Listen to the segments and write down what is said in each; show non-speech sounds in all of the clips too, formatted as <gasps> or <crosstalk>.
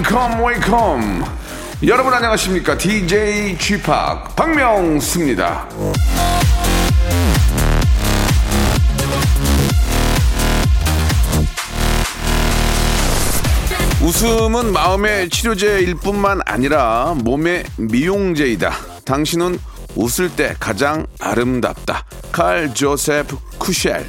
Welcome welcome. 여러분 안녕하십니까? DJ P 박명수입니다. 웃음은 마음의 치료제일 뿐만 아니라 몸의 미용제이다. 당신은 웃을 때 가장 아름답다. 칼 조세프 쿠셸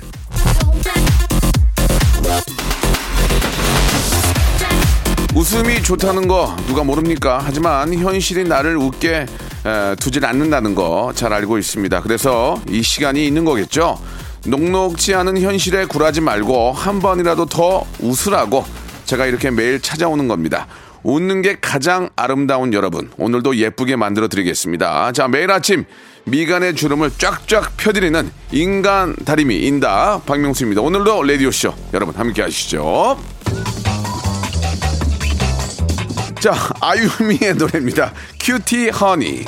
웃음이 좋다는 거 누가 모릅니까? 하지만 현실이 나를 웃게 에, 두질 않는다는 거 잘 알고 있습니다. 그래서 이 시간이 있는 거겠죠. 녹록지 않은 현실에 굴하지 말고 한 번이라도 더 웃으라고 제가 이렇게 매일 찾아오는 겁니다. 웃는 게 가장 아름다운 여러분. 오늘도 예쁘게 만들어 드리겠습니다. 자, 매일 아침 미간의 주름을 쫙쫙 펴드리는 인간 다리미 인다 박명수입니다. 오늘도 라디오쇼 여러분 함께 하시죠. 자, 아유미의 노래입니다. 큐티 허니.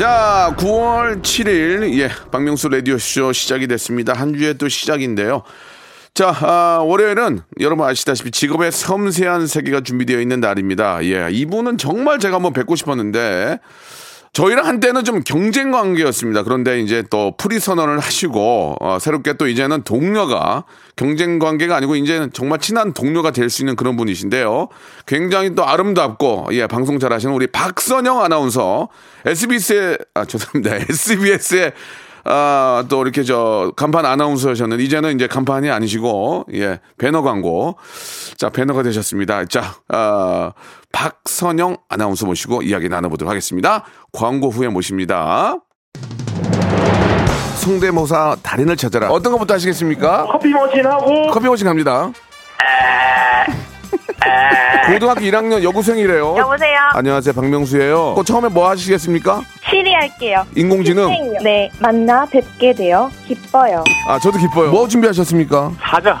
자, 9월 7일, 예, 박명수 라디오쇼 시작이 됐습니다. 한 주의 또 시작인데요. 자, 아, 월요일은 여러분 아시다시피 직업의 섬세한 세계가 준비되어 있는 날입니다. 예, 이분은 정말 제가 한번 뵙고 싶었는데, 저희랑 한때는 좀 경쟁 관계였습니다. 그런데 이제 또 프리 선언을 하시고 어, 새롭게 또 이제는 동료가 경쟁 관계가 아니고 이제는 정말 친한 동료가 될 수 있는 그런 분이신데요. 굉장히 또 아름답고 예 방송 잘하시는 우리 박선영 아나운서 SBS의 아 죄송합니다 <laughs> SBS의 아, 또 이렇게 저 간판 아나운서셨는데 이제는 이제 간판이 아니시고 예 배너 광고 자 배너가 되셨습니다. 자 아, 박선영 아나운서 모시고 이야기 나눠보도록 하겠습니다. 광고 후에 모십니다. 성대모사 달인을 찾아라. 어떤 것부터 하시겠습니까? 커피 머신하고 커피 머신 갑니다. 고등학교 1학년 여고생이래요. 여보세요? 안녕하세요, 박명수예요. 그 처음에 뭐 하시겠습니까? 시리 할게요. 인공지능. 네, 만나 뵙게 되어 기뻐요. 아, 저도 기뻐요. 뭐 준비하셨습니까? 사자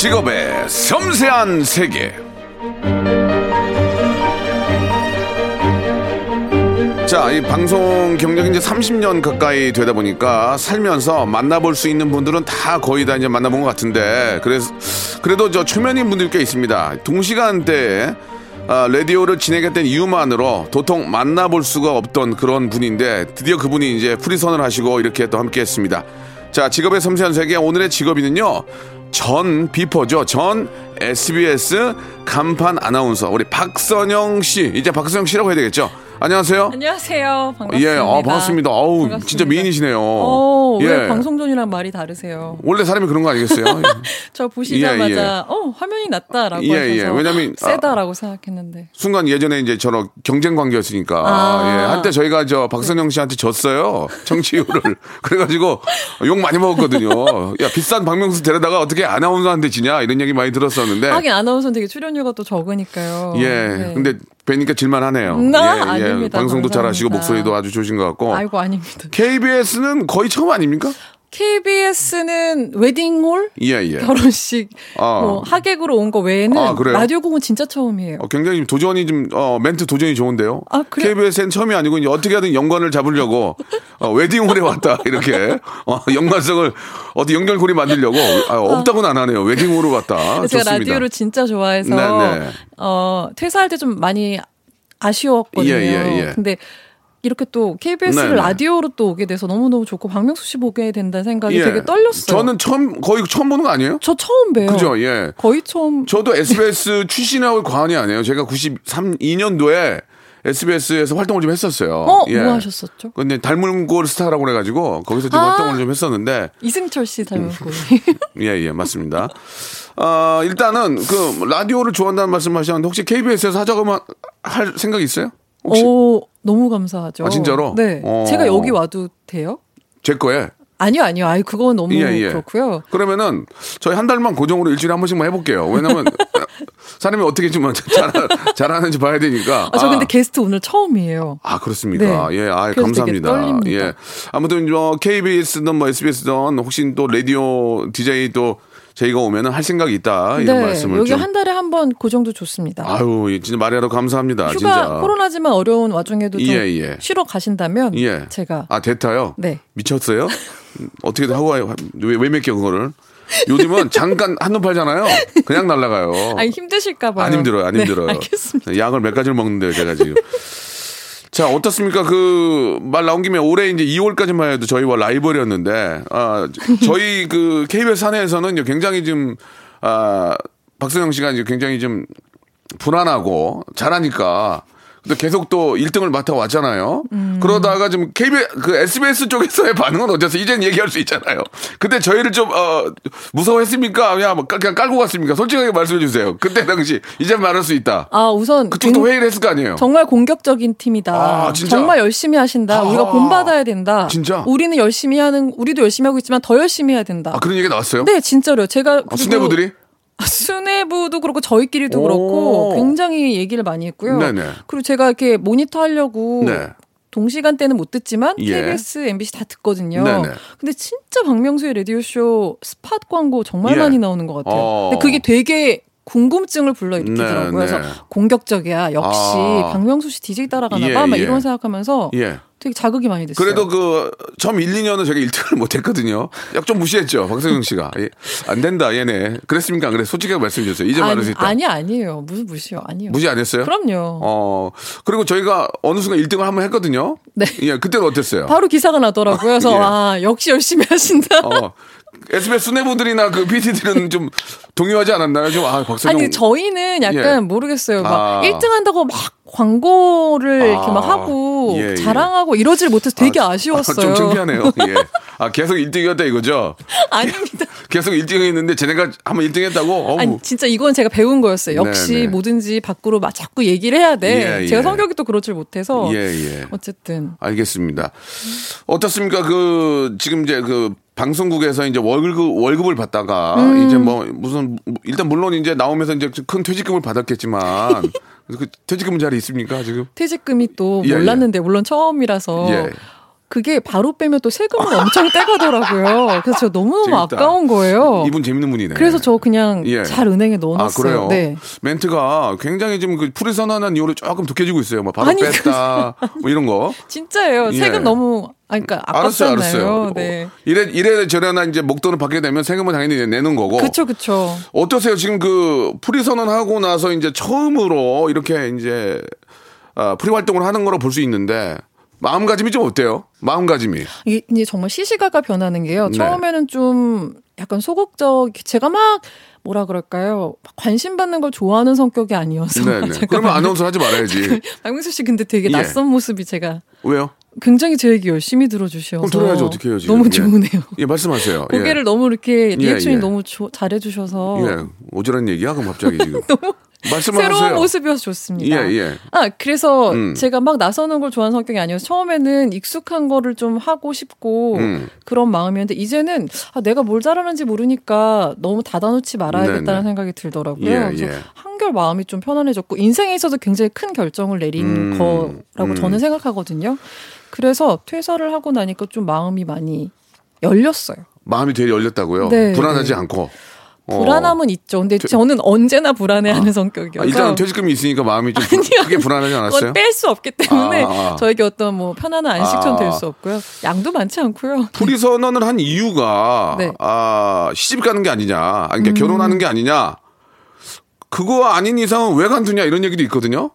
직업의 섬세한 세계. 자, 이 방송 경력이 이제 30년 가까이 되다 보니까 살면서 만나볼 수 있는 분들은 다 거의 다 이제 만나본 것 같은데, 그래서, 그래도 저 초면인 분들 꽤 있습니다. 동시간대에 아, 라디오를 진행했던 이유만으로 도통 만나볼 수가 없던 그런 분인데 드디어 그분이 이제 프리선을 하시고 이렇게 또 함께 했습니다. 자, 직업의 섬세한 세계 오늘의 직업인은요. 전 비퍼죠. 전 SBS 간판 아나운서 우리 박선영 씨. 이제 박선영 씨라고 해야 되겠죠. 안녕하세요. 안녕하세요. 반갑습니다. 예, 아, 반갑습니다. 어우, 반갑습니다. 진짜 미인이시네요. 어, 예. 왜 방송 전이랑 말이 다르세요? 원래 사람이 그런 거 아니겠어요? <laughs> 저 보시자마자 예, 예. 어 화면이 낮다라고 예, 하셔서 예. 왜냐면, 아, 세다라고 생각했는데 순간 예전에 이제 저런 경쟁 관계였으니까 아. 예, 한때 저희가 저 박선영 씨한테 졌어요 정치율을 <laughs> 그래 가지고 욕 많이 먹었거든요. 야 비싼 박명수 데려다가 어떻게 아나운서한테 지냐 이런 얘기 많이 들었었는데 하긴 아나운서는 되게 출연료가 또 적으니까요. 예 네. 근데 뵈니까 질만하네요. 음, 아, 예, 예. 아닙니다. 방송도 감사합니다. 잘하시고 목소리도 아주 좋으신 것 같고 아이고 아닙니다. KBS는 거의 처음 아닙니까? KBS는 웨딩홀 예 예. 결혼식 아. 뭐 하객으로 온 거 외에는 아, 그래요? 라디오국은 진짜 처음이에요. 어, 굉장히 도전이 좀 어, 멘트 도전이 좋은데요. 아, 그래요? KBS는 처음이 아니고 이제 어떻게 하든 연관을 잡으려고 어, 웨딩홀에 왔다 <laughs> 이렇게 어, 연관성을 어디 연결고리 만들려고 아, 없다고는 안 하네요. 웨딩홀로 왔다. 제가. 라디오를 진짜 좋아해서 네, 네. 어, 퇴사할 때 좀 많이 아쉬웠거든요. 예, 예, 예. 근데 이렇게 또 KBS를 네, 네. 라디오로 또 오게 돼서 너무너무 좋고 박명수 씨 보게 된다는 생각이 예. 되게 떨렸어요. 저는 처음 거의 처음 보는 거 아니에요? 저 처음 봬요. 그죠? 예. 거의 처음 저도 SBS <laughs> 출신하고 과언이 아니에요. 제가 93, 2년도에 SBS에서 활동을 좀 했었어요. 어, 예. 뭐 하셨었죠? 근데 닮은 골 스타라고 그래가지고 거기서 좀 아. 활동을 좀 했었는데 이승철 씨 닮았고. <laughs> 예, 예, 맞습니다. 어, 일단은 그 라디오를 좋아한다는 말씀 하셨는데 혹시 KBS에서 하자고 할 생각 있어요? 혹시 오, 너무 감사하죠. 아, 진짜로? 네. 어. 제가 여기 와도 돼요? 제 거에? 아니요, 아니요. 아이, 그건 너무 예, 예. 그렇고요. 그러면은 저희 한 달만 고정으로 일주일에 한 번씩만 해볼게요. 왜냐면 <laughs> 사람이 어떻게 좀 잘, 잘하는지 봐야 되니까. 아, 저 근데 게스트 오늘 처음이에요. 아, 그렇습니까? 네. 예, 아, 감사합니다. 예. 아무튼, 뭐, KBS든 뭐, SBS든 혹시 또 라디오 DJ 또 저희가 오면은 할 생각이 있다. 이런 네. 말씀을 여기 좀. 한 달에 한 번 그 정도 좋습니다. 아유, 예, 진짜 말해라 감사합니다. 휴가 진짜. 코로나지만 어려운 와중에도 좀 예, 예. 쉬러 가신다면 예. 제가 아, 대타요? 네. 미쳤어요? 음, 어떻게든 하고 와요. 왜, 왜 맡겨, 그거를? 요즘은 잠깐 한눈 팔잖아요. 그냥 날라가요. 아니 힘드실까 봐요. 안 힘들어요, 안 네, 힘들어요. 알겠습니다. 약을 몇 가지를 먹는데요, 제가 지금. 자, 어떻습니까? 그, 말 나온 김에 올해 이제 2월까지만 해도 저희와 라이벌이었는데, 아, 저희 그 KBS 사내에서는 굉장히 좀, 아, 박선영 씨가 이제 굉장히 좀 불안하고 잘하니까 근데 계속 또 1등을 맡아 왔잖아요. 그러다가 좀 KBS, 그 SBS 쪽에서의 <laughs> 반응은 어땠어요? 이제는 얘기할 수 있잖아요. 근데 저희를 좀, 어, 무서워했습니까? 그냥, 뭐 깔- 그냥 깔고 갔습니까? 솔직하게 말씀해 주세요. 그때 당시, 이제 말할 수 있다. 아 우선 그쪽도 굉- 회의를 했을 거 아니에요? 정말 공격적인 팀이다. 아, 진짜? 정말 열심히 하신다. 아. 우리가 본받아야 된다. 진짜? 우리는 열심히 하는 우리도 열심히 하고 있지만 더 열심히 해야 된다. 아, 그런 얘기 나왔어요? 네, 진짜로요. 제가 아, 수뇌부들이? 아, 수뇌부도 그렇고 저희끼리도 오. 그렇고 굉장히 얘기를 많이 했고요. 네네. 그리고 제가 이렇게 모니터 하려고 네. 동시간대는 못 듣지만 예. KBS, MBC 다 듣거든요. 네네. 근데 진짜 박명수의 라디오 쇼 스팟 광고 정말 예. 많이 나오는 것 같아요. 어. 근데 그게 되게 궁금증을 불러일으키더라고요. 네, 그래서 네. 공격적이야. 역시 아. 박명수 씨 DJ 따라가나 예, 봐. 막 예. 이런 생각하면서 예. 되게 자극이 많이 됐어요. 그래도 그 처음 1, 2년은 제가 1등을 못 했거든요. 약 좀 무시했죠. 박성영 씨가. 예. 안 된다, 얘네. 그랬습니까? 안 그래? 솔직하게 말씀해 주세요. 이제 말할 수 있다. 아니 아니에요. 무슨 무시요? 아니요. 무시 안 했어요? 그럼요. 어, 그리고 저희가 어느 순간 1등을 한번 했거든요. 네. 예, 그때는 어땠어요? 바로 기사가 나더라고요. 그래서 예. 아 역시 열심히 하신다. 어, SBS 수뇌부들이나 그 PD들은 <laughs> 좀 동요하지 않았나요? 좀, 아, 박성영. 아니 저희는 약간 예. 모르겠어요. 막 아. 1등 한다고 막 광고를 이렇게 막 하고 예, 예. 자랑하고 이러질 못해서 되게 아, 쉬웠어요 좀 창피하네요. 예. <laughs> 아, 계속 1등이었다 이거죠? 아닙니다. 계속 1등 했는데 쟤네가 한번 1등 했다고? 어우. 아니 진짜 이건 제가 배운 거였어요. 역시 네, 네. 뭐든지 밖으로 막 자꾸 얘기를 해야 돼. 예, 제가 예. 성격이 또 그렇질 못해서 예, 예. 어쨌든 알겠습니다. 어떻습니까? 그 지금 이제 그 방송국에서 이제 월급 월급을 받다가 음. 이제 뭐 무슨 일단 물론 이제 나오면서 이제 큰 퇴직금을 받았겠지만 <laughs> 그 퇴직금은 잘 있습니까 지금? 퇴직금이 또 예, 몰랐는데 물론 처음이라서 예. 그게 바로 빼면 또 세금을 엄청 떼가더라고요. 그래서 저 너무너무 재밌다. 아까운 거예요. 이분 재밌는 분이네. 그래서 저 그냥 예. 잘 은행에 아 넣어놨어요. 그래요? 네. 멘트가 굉장히 지금 그 프리 선언한 이후로 조금 독해지고 있어요. 막 바로 아니, 뺐다 뭐 이런 거. 진짜예요. 예. 세금 너무 아 그러니까 알았어요, 아깝잖아요. 알았어요. 네. 어, 이래 이래 저래나 이제 목돈을 받게 되면 세금은 당연히 내는 거고. 그쵸 그쵸. 어떠세요? 지금 그 프리 선언하고 나서 이제 처음으로 이렇게 이제 아, 프리 활동을 하는 거로 볼 수 있는데 마음가짐이 좀 어때요? 마음가짐이. 이게 이제 정말 시시각각 변하는 게요. 네. 처음에는 좀 약간 소극적 제가 막 뭐라 그럴까요? 막 관심 받는 걸 좋아하는 성격이 아니어서 네네. <laughs> 제가 그러면 아나운서 하지 말아야지. <laughs> 박명수 씨 근데 되게 예. 낯선 모습이 제가 왜요? 굉장히 제 얘기 열심히 들어주셔서 그럼 들어야지 어떻게 해요 지금? 너무 예. 좋으네요. 예, 말씀하세요. <laughs> 예. 고개를 너무 이렇게 리액션이 예. 너무 조- 잘해주셔서 예, 오지랖 얘기야 그럼 갑자기 지금. 말씀을 새로운 하세요. 모습이어서 좋습니다. 예, 예. 아, 그래서 음. 제가 막 나서는 걸 좋아하는 성격이 아니어서 처음에는 익숙한 거를 좀 하고 싶고 음. 그런 마음이었는데 이제는 아, 내가 뭘 잘하는지 모르니까 너무 닫아놓지 말아야겠다는 네네. 생각이 들더라고요. 예, 예. 한결 마음이 좀 편안해졌고 인생에 있어서 굉장히 큰 결정을 내린 음, 거라고 음. 저는 생각하거든요. 그래서 퇴사를 하고 나니까 좀 마음이 많이 열렸어요. 마음이 되게 열렸다고요. 네, 불안하지 네. 않고. 어. 불안함은 있죠. 근데 저 는 언제나 불안해하는 성격이어서 아, 일단 퇴직금이 있으니까 마음이 좀 아니요. 크게 불안하지 않았어요? 그건 뺄수 없기 때문에 아, 아. 저에게 어떤 뭐 편안한 안식처는 아. 될수 없고요. 양도 많지 않고요. 불이 선언을 한 이유가 네. 음. 아 시집 가는 게 아니냐, 아니, 그러니까 결혼하는 게 아니냐. 그거 아닌 이상은 왜 간두냐 이런 얘기도 있거든요.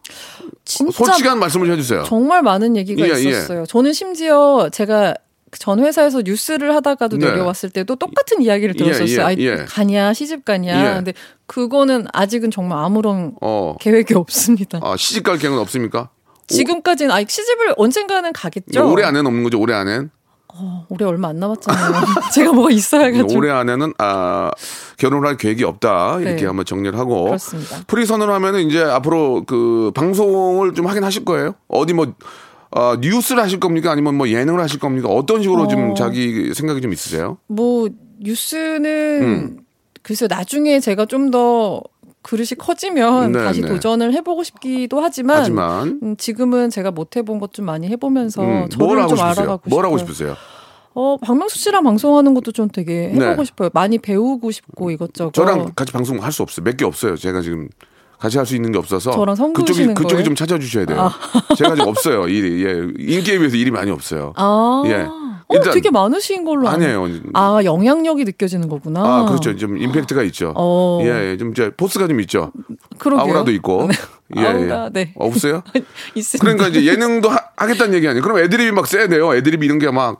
진짜 솔직한 말씀을 해주세요. 정말 많은 얘기가 예, 예. 있었어요. 저는 심지어 제가 전 회사에서 뉴스를 하다가도 네. 내려왔을 때도 똑같은 이야기를 예, 들었었어요. 예, 아이, 예. 가냐 시집 가냐. 예. 근데 그거는 아직은 정말 아무런 어, 계획이 없습니다. 아, 시집 갈 계획은 없습니까? 지금까지는 아 시집을 언젠가는 가겠죠. 올해 안에는 없는 거죠. 올해 안엔. 어, 올해 얼마 안 남았잖아요. <laughs> 제가 뭐가 있어야 가지고. 올해 안에는 아 결혼을 할 계획이 없다 이렇게 네. 한번 정리를 하고 그렇습니다. 프리 선언을 하면은 이제 앞으로 그 방송을 좀 하긴 하실 거예요. 어디 뭐 어, 뉴스를 하실 겁니까? 아니면 뭐 예능을 하실 겁니까? 어떤 식으로 어. 좀 자기 생각이 좀 있으세요? 뭐 뉴스는 음. 글쎄 나중에 제가 좀더 그릇이 커지면 네, 다시 네. 도전을 해보고 싶기도 하지만, 하지만 음, 지금은 제가 못 해본 것 좀 많이 해보면서 음, 저를 뭘 하고 좀 싶으세요? 알아가고 뭘 하고 싶어요. 싶으세요? 어 박명수 씨랑 방송하는 것도 좀 되게 해보고 네. 싶어요. 많이 배우고 싶고 이것저것. 저랑 같이 방송 할 수 없어요. 몇 개 없어요. 제가 지금 같이 할 수 있는 게 없어서 저랑 선 그쪽이 그쪽이 거예요? 좀 찾아주셔야 돼요. 제가 지금 없어요. 일이 예. 인기에 비해서 일이 많이 없어요. 아, 예. 어, 되게 많으신 걸로 알- 아니에요. 아 영향력이 느껴지는 거구나. 아, 그렇죠. 좀 임팩트가 있죠. 어. 예, 예, 좀 이제 포스가 좀 있죠. 그러게요. 아우라도 있고. 예, 예. 아우라, 네. 없어요? <laughs> 있습니다. 그러니까 이제 예능도 하, 겠다는 얘기 아니에요. 그럼 애드립이 막 써야 돼요. 애드립 이런 게 막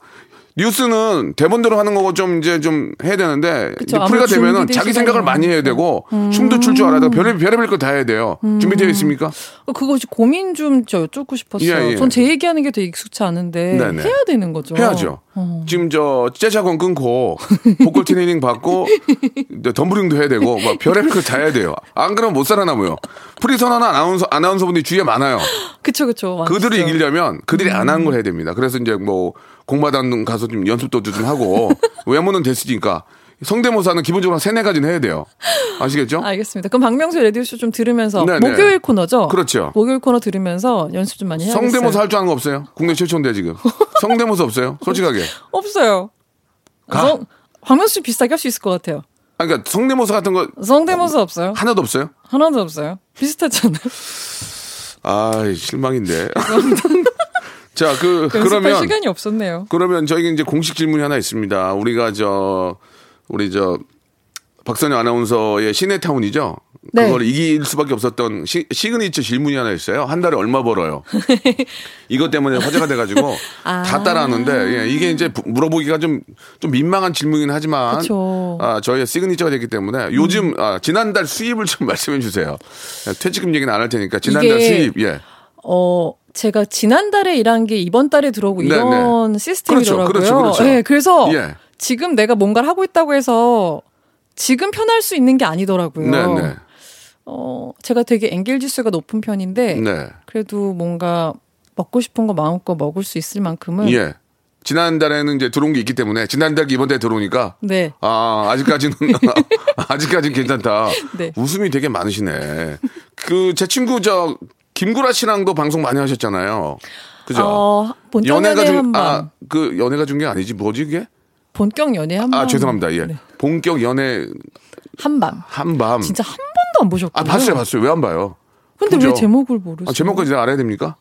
뉴스는 대본대로 하는 거고 좀 이제 좀 해야 되는데 그쵸, 이제 프리가 아무래도 되면은 자기 생각을 많이 해야 많으니까. 되고 춤도 출 줄 알아야 되고 별의 별의별 거 다 해야 돼요. 준비되어 있습니까? 어, 그거 고민 좀 저 여쭙고 싶었어요. 예, 예. 전제 얘기하는 게 되게 익숙치 않은데 네네. 해야 되는 거죠. 해야죠. 어. 지금 저 재즈 학원 끊고 보컬 트레이닝 받고 덤블링도 해야 되고 막 별의별 거다 해야 돼요. 안 그러면 못 살아남아요. 프리 선언한 아나운서 아나운서분들이 주위에 많아요. 그쵸 그쵸. 그들을 맞죠. 이기려면 그들이 안 하는 걸 해야 됩니다. 그래서 이제 뭐 곡마단 가서 좀 연습도 좀 하고 외모는 됐으니까 성대모사는 기본적으로 한 세네 가지는 해야 돼요. 아시겠죠? 알겠습니다. 그럼 박명수 라디오쇼 좀 들으면서 네네. 목요일 코너죠? 그렇죠. 목요일 코너 들으면서 연습 좀 많이 해야겠어요. 성대모사 할 줄 아는 거 없어요? 국내 최초인데 지금. <laughs> 성대모사 없어요? 솔직하게. 없어요. 가. 성- 박명수 씨 비슷하게 할 수 있을 것 같아요. 아, 그러니까 성대모사 같은 거 성대모사 없어요? 하나도 없어요? 하나도 없어요. 비슷하잖아요. 아, 실망인데. <laughs> 자, 그 그러면 시간이 없었네요. 그러면 저에게 이제 공식 질문이 하나 있습니다. 우리가 저 우리 저 박선영 아나운서의 씨네타운이죠. 네. 그걸 이길 수밖에 없었던 시, 시그니처 질문이 하나 있어요. 한 달에 얼마 벌어요? <laughs> 이것 때문에 화제가 돼가지고 아. 다 따라하는데 예, 이게 이제 부- 물어보기가 좀 좀 민망한 질문이긴 하지만 그쵸. 아, 저희의 시그니처가 됐기 때문에 요즘 아, 지난달 수입을 좀 <laughs> 말씀해 주세요. 예, 퇴직금 얘기는 안 할 테니까 지난달 수입 예. 어, 제가 지난달에 일한 게 이번 달에 들어오고 네, 이런 시스템이더라고요. 그렇죠, 그렇죠, 그렇죠. 네, 그래서 예. 지금 내가 뭔가를 하고 있다고 해서 지금 편할 수 있는 게 아니더라고요. 네, 네. 어, 제가 되게 엥겔 지수가 높은 편인데 네. 그래도 뭔가 먹고 싶은 거 마음껏 먹을 수 있을 만큼은 예. 지난달에는 이제 들어온 게 있기 때문에 지난달 이번 달에 들어오니까 네. 아 아직까지는 <laughs> 아직까지는 괜찮다. 네. 웃음이 되게 많으시네. 그 제 친구 저 김구라 씨랑도 방송 많이 하셨잖아요. 그죠? 어, 연애 연애가 중. 아 그 연애가 중게 아니지 뭐지 그게? 본격 연애 한밤. 아 죄송합니다. 예. 네. 본격 연애 한밤. 한밤. 진짜 한 번도 안 보셨고요. 아 봤어요 봤어요. 왜 안 봐요? 근데 그죠? 왜 제목을 모르세요? 아, 제목까지 알아야 됩니까?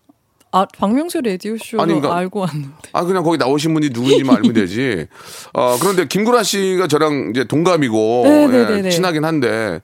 아, 박명수 라디오쇼도 아니, 그러니까- 알고 왔는데. 아 그냥 거기 나오신 분이 누군지만 <laughs> 알면 되지. 어 그런데 김구라 씨가 저랑 이제 동갑이고 네, 네, 예, 네, 네. 친하긴 한데